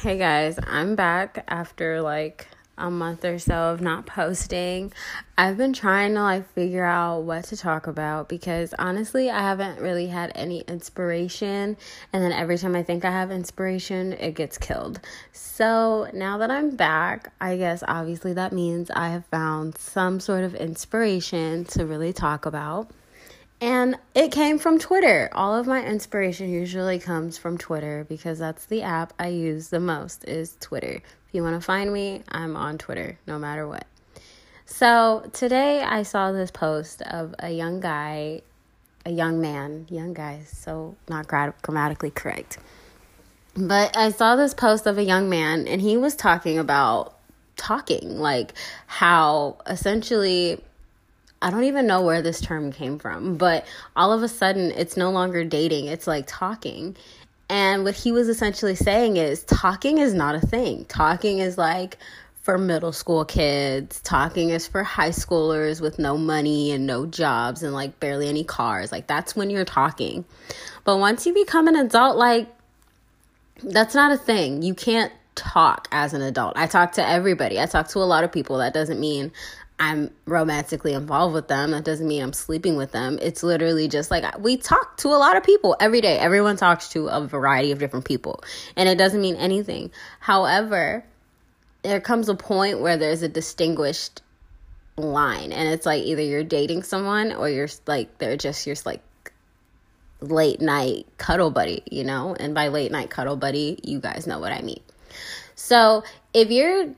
Hey guys, I'm back after like a month or so of not posting. I've been trying to like figure out what to talk about because honestly, I haven't really had any inspiration. And then every time I think I have inspiration, it gets killed. So now that I'm back, I guess obviously that means I have found some sort of inspiration to really talk about. And it came from Twitter. All of my inspiration usually comes from Twitter because that's the app I use the most is Twitter. If you want to find me, I'm on Twitter no matter what. So, today I saw this post of a young guy, a young man, young guy, so not grammatically correct. But I saw this post of a young man and he was talking about talking, like how essentially I don't even know where this term came from, but all of a sudden it's no longer dating, it's like talking. And what he was essentially saying is talking is not a thing. Talking is like for middle school kids, talking is for high schoolers with no money and no jobs and like barely any cars. Like that's when you're talking. But once you become an adult, like that's not a thing. You can't talk as an adult. I talk to everybody. I talk to a lot of people. That doesn't mean I'm romantically involved with them. That doesn't mean I'm sleeping with them. It's literally just like we talk to a lot of people every day. Everyone talks to a variety of different people, and it doesn't mean anything. However, there comes a point where there's a distinguished line, and it's like either you're dating someone or you're like they're just your like late night cuddle buddy, you know? And by late night cuddle buddy, you guys know what I mean. So, if you're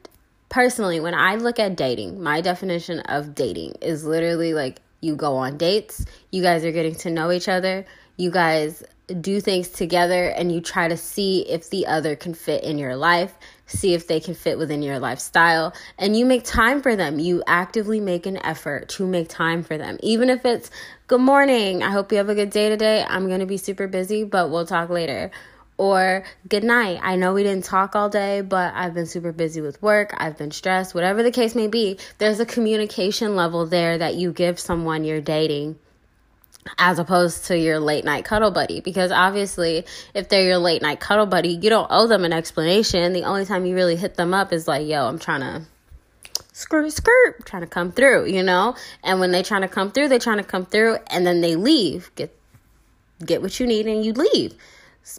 personally, when I look at dating, my definition of dating is literally like you go on dates, you guys are getting to know each other, you guys do things together, and you try to see if the other can fit in your life, see if they can fit within your lifestyle, and you make time for them. You actively make an effort to make time for them, even if it's good morning, I hope you have a good day today. I'm gonna be super busy, but we'll talk later or good night. I know we didn't talk all day, but I've been super busy with work. I've been stressed, whatever the case may be. There's a communication level there that you give someone you're dating as opposed to your late night cuddle buddy because obviously if they're your late night cuddle buddy you don't owe them an explanation the only time you really hit them up is like yo i'm trying to skirt skirt trying to come through you know and when they trying to come through they're trying to come through and then they leave get get what you need and you leave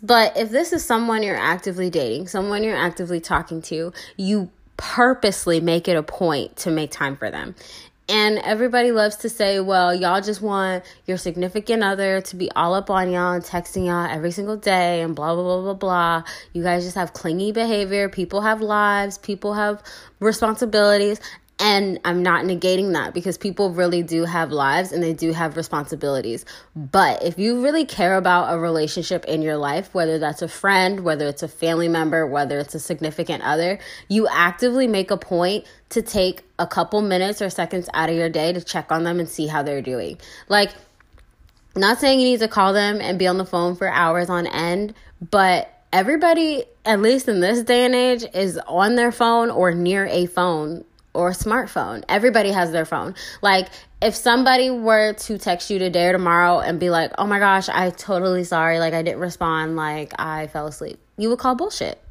but if this is someone you're actively dating, someone you're actively talking to, you purposely make it a point to make time for them. And everybody loves to say, well, y'all just want your significant other to be all up on y'all and texting y'all every single day and blah, blah, blah, blah, blah. You guys just have clingy behavior. People have lives, people have responsibilities. And I'm not negating that because people really do have lives and they do have responsibilities. But if you really care about a relationship in your life, whether that's a friend, whether it's a family member, whether it's a significant other, you actively make a point to take a couple minutes or seconds out of your day to check on them and see how they're doing. Like, not saying you need to call them and be on the phone for hours on end, but everybody, at least in this day and age, is on their phone or near a phone or smartphone. Everybody has their phone. Like, if somebody were to text you today or tomorrow and be like, oh my gosh, I totally sorry, like, I didn't respond, like, I fell asleep, you would call bullshit.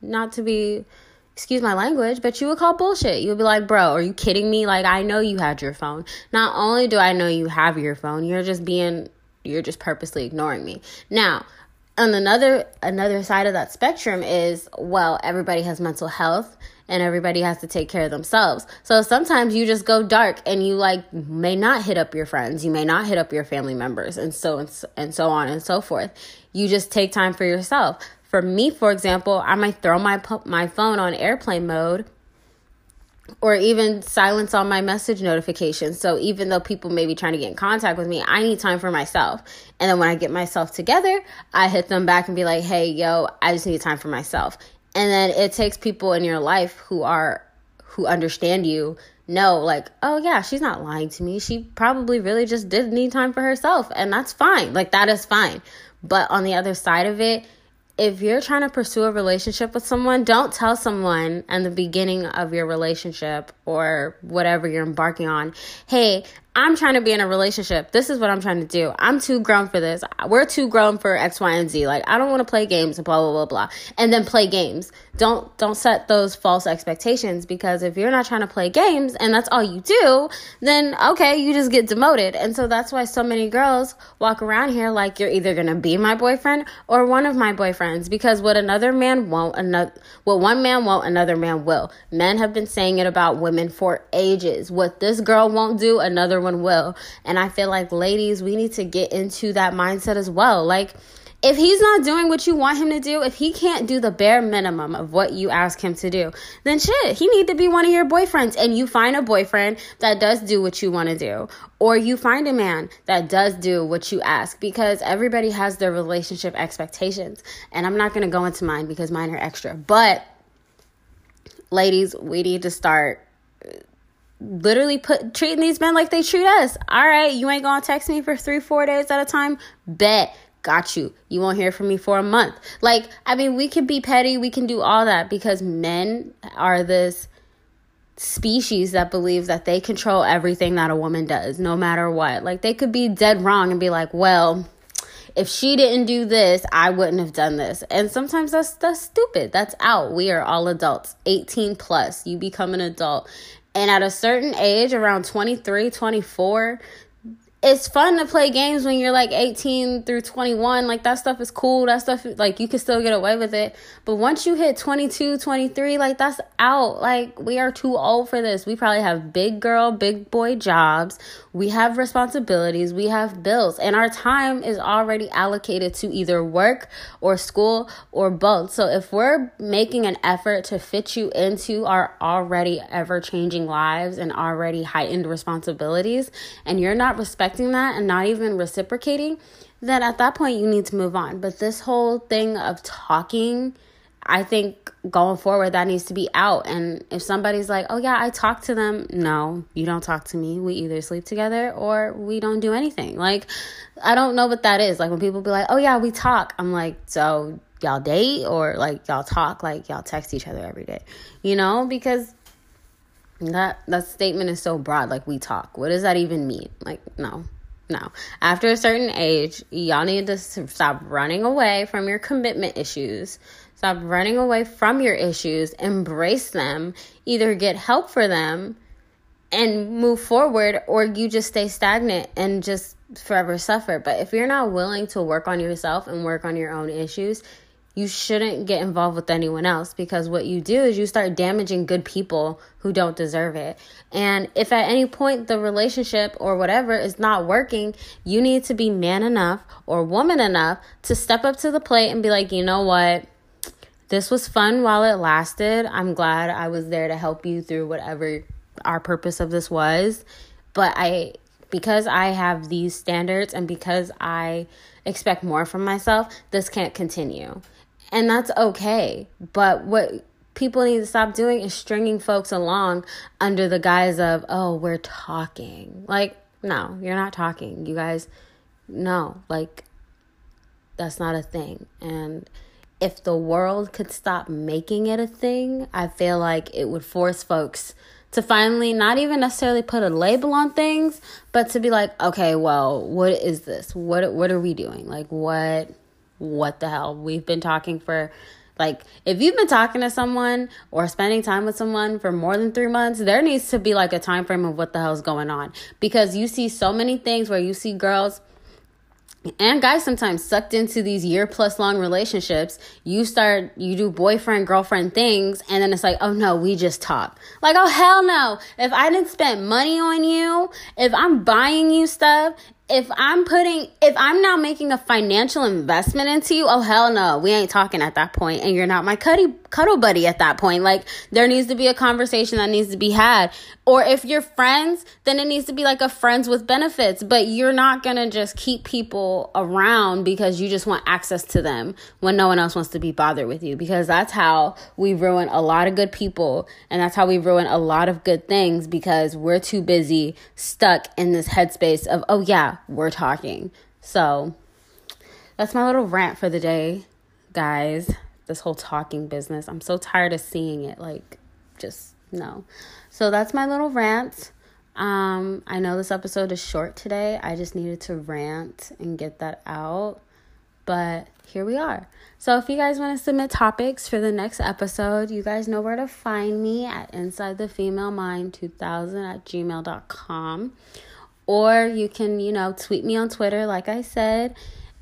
Not to be, excuse my language, but you would call bullshit. You would be like, bro, are you kidding me? Like, I know you had your phone. Not only do I know you have your phone, you're just being, you're just purposely ignoring me. Now, on another another side of that spectrum is well everybody has mental health and everybody has to take care of themselves. So sometimes you just go dark and you like may not hit up your friends, you may not hit up your family members and so and so, and so on and so forth. You just take time for yourself. For me, for example, I might throw my my phone on airplane mode or even silence all my message notifications. So even though people may be trying to get in contact with me, I need time for myself. And then when I get myself together, I hit them back and be like, hey, yo, I just need time for myself. And then it takes people in your life who are who understand you know like oh yeah she's not lying to me. She probably really just did need time for herself. And that's fine. Like that is fine. But on the other side of it if you're trying to pursue a relationship with someone don't tell someone in the beginning of your relationship or whatever you're embarking on hey I'm trying to be in a relationship. This is what I'm trying to do. I'm too grown for this. We're too grown for X, Y, and Z. Like I don't want to play games and blah blah blah blah. And then play games. Don't don't set those false expectations because if you're not trying to play games and that's all you do, then okay, you just get demoted. And so that's why so many girls walk around here like you're either gonna be my boyfriend or one of my boyfriends. Because what another man won't, another what one man won't, another man will. Men have been saying it about women for ages. What this girl won't do, another one will. And I feel like ladies, we need to get into that mindset as well. Like if he's not doing what you want him to do, if he can't do the bare minimum of what you ask him to do, then shit, he need to be one of your boyfriends and you find a boyfriend that does do what you want to do or you find a man that does do what you ask because everybody has their relationship expectations. And I'm not going to go into mine because mine are extra. But ladies, we need to start literally put treating these men like they treat us. All right, you ain't gonna text me for three, four days at a time. Bet. Got you. You won't hear from me for a month. Like, I mean, we can be petty, we can do all that because men are this species that believes that they control everything that a woman does, no matter what. Like, they could be dead wrong and be like, well, if she didn't do this, I wouldn't have done this. And sometimes that's that's stupid. That's out. We are all adults. 18 plus. You become an adult. And at a certain age, around 23, 24, it's fun to play games when you're like 18 through 21 like that stuff is cool. That stuff like you can still get away with it. But once you hit 22 23 like that's out. Like we are too old for this. We probably have big girl big boy jobs. We have responsibilities. We have bills. And our time is already allocated to either work or school or both. So if we're making an effort to fit you into our already ever changing lives and already heightened responsibilities and you're not respecting expecting that and not even reciprocating, then at that point you need to move on. But this whole thing of talking, I think going forward that needs to be out. And if somebody's like, oh yeah, I talk to them, no, you don't talk to me. We either sleep together or we don't do anything. Like, I don't know what that is. Like when people be like, oh yeah, we talk, I'm like, so y'all date or like y'all talk, like y'all text each other every day, you know, because that that statement is so broad like we talk. What does that even mean? Like no no. After a certain age y'all need to stop running away from your commitment issues. Stop running away from your issues. Embrace them. Either get help for them and move forward or you just stay stagnant and just forever suffer. But if you're not willing to work on yourself and work on your own issues you shouldn't get involved with anyone else because what you do is you start damaging good people who don't deserve it. And if at any point the relationship or whatever is not working, you need to be man enough or woman enough to step up to the plate and be like, you know what? This was fun while it lasted. I'm glad I was there to help you through whatever our purpose of this was. But I, because I have these standards and because I expect more from myself, this can't continue and that's okay. But what people need to stop doing is stringing folks along under the guise of, oh, we're talking. Like, no, you're not talking. You guys, no, like, that's not a thing. And if the world could stop making it a thing, I feel like it would force folks to finally not even necessarily put a label on things, but to be like, okay, well, what is this? What what are we doing? Like what what the hell? We've been talking for like if you've been talking to someone or spending time with someone for more than 3 months, there needs to be like a time frame of what the hell's going on. Because you see so many things where you see girls and guys sometimes sucked into these year plus long relationships. You start you do boyfriend girlfriend things and then it's like oh no we just talk. Like oh hell no. If i didn't spend money on you if i'm buying you stuff if I'm putting, if I'm now making a financial investment into you, oh hell no, we ain't talking at that point, and you're not my cuddle cuddle buddy at that point. Like there needs to be a conversation that needs to be had. Or if you're friends, then it needs to be like a friends with benefits. But you're not gonna just keep people around because you just want access to them when no one else wants to be bothered with you. Because that's how we ruin a lot of good people, and that's how we ruin a lot of good things because we're too busy stuck in this headspace of oh we're talking. So that's my little rant for the day, guys. This whole talking business. I'm so tired of seeing it. Like, just no. So that's my little rant. Um, I know this episode is short today. I just needed to rant and get that out. But here we are. So if you guys want to submit topics for the next episode, you guys know where to find me at inside the female mind 2000 at gmail.com. Or you can, you know, tweet me on Twitter, like I said,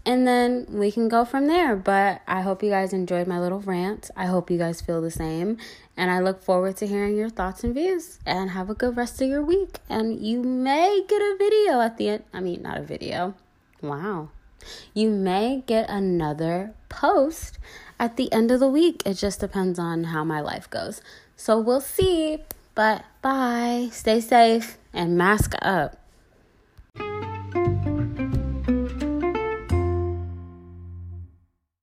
and then we can go from there. But I hope you guys enjoyed my little rant. I hope you guys feel the same. And I look forward to hearing your thoughts and views. And have a good rest of your week. And you may get a video at the end. I mean, not a video. Wow. You may get another post at the end of the week. It just depends on how my life goes. So we'll see. But bye. Stay safe and mask up.